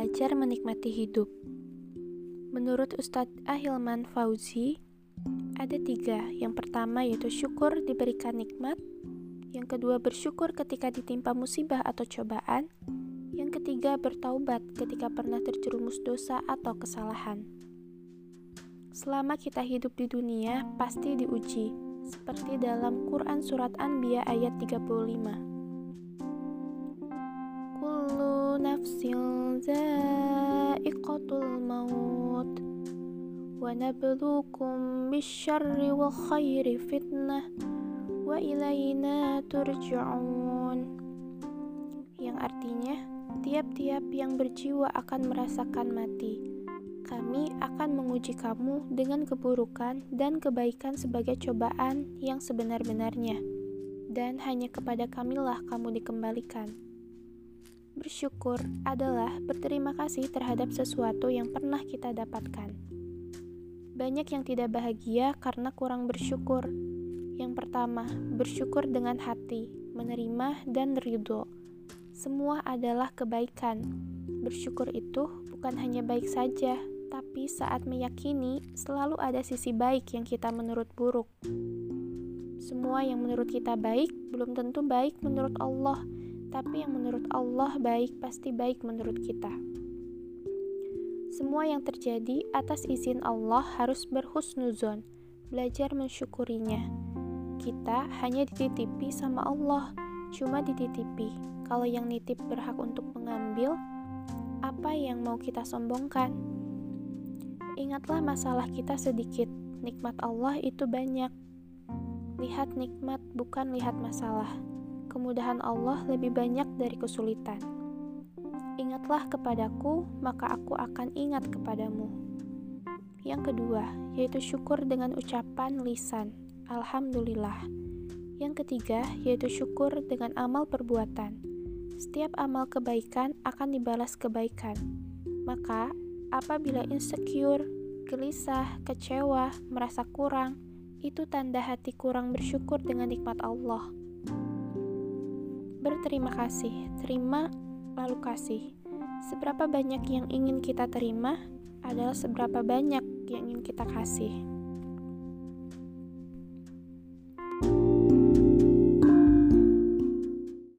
Belajar menikmati hidup. Menurut Ustadz Ahilman Fauzi, ada tiga. Yang pertama yaitu syukur diberikan nikmat. Yang kedua bersyukur ketika ditimpa musibah atau cobaan. Yang ketiga bertaubat ketika pernah terjerumus dosa atau kesalahan. Selama kita hidup di dunia, pasti diuji, seperti dalam Quran Surat Anbiya ayat 35 nafsin za'iqatul maut wa khairi fitnah wa ilayna turja'un yang artinya tiap-tiap yang berjiwa akan merasakan mati. Kami akan menguji kamu dengan keburukan dan kebaikan sebagai cobaan yang sebenar-benarnya. Dan hanya kepada kamilah kamu dikembalikan Bersyukur adalah berterima kasih terhadap sesuatu yang pernah kita dapatkan. Banyak yang tidak bahagia karena kurang bersyukur. Yang pertama, bersyukur dengan hati, menerima dan ridho. Semua adalah kebaikan. Bersyukur itu bukan hanya baik saja, tapi saat meyakini selalu ada sisi baik yang kita menurut buruk. Semua yang menurut kita baik belum tentu baik menurut Allah tapi yang menurut Allah baik pasti baik menurut kita. Semua yang terjadi atas izin Allah harus berhusnuzon, belajar mensyukurinya. Kita hanya dititipi sama Allah, cuma dititipi. Kalau yang nitip berhak untuk mengambil, apa yang mau kita sombongkan? Ingatlah masalah kita sedikit, nikmat Allah itu banyak. Lihat nikmat, bukan lihat masalah kemudahan Allah lebih banyak dari kesulitan. Ingatlah kepadaku, maka aku akan ingat kepadamu. Yang kedua, yaitu syukur dengan ucapan lisan, Alhamdulillah. Yang ketiga, yaitu syukur dengan amal perbuatan. Setiap amal kebaikan akan dibalas kebaikan. Maka, apabila insecure, gelisah, kecewa, merasa kurang, itu tanda hati kurang bersyukur dengan nikmat Allah berterima kasih, terima lalu kasih. Seberapa banyak yang ingin kita terima adalah seberapa banyak yang ingin kita kasih.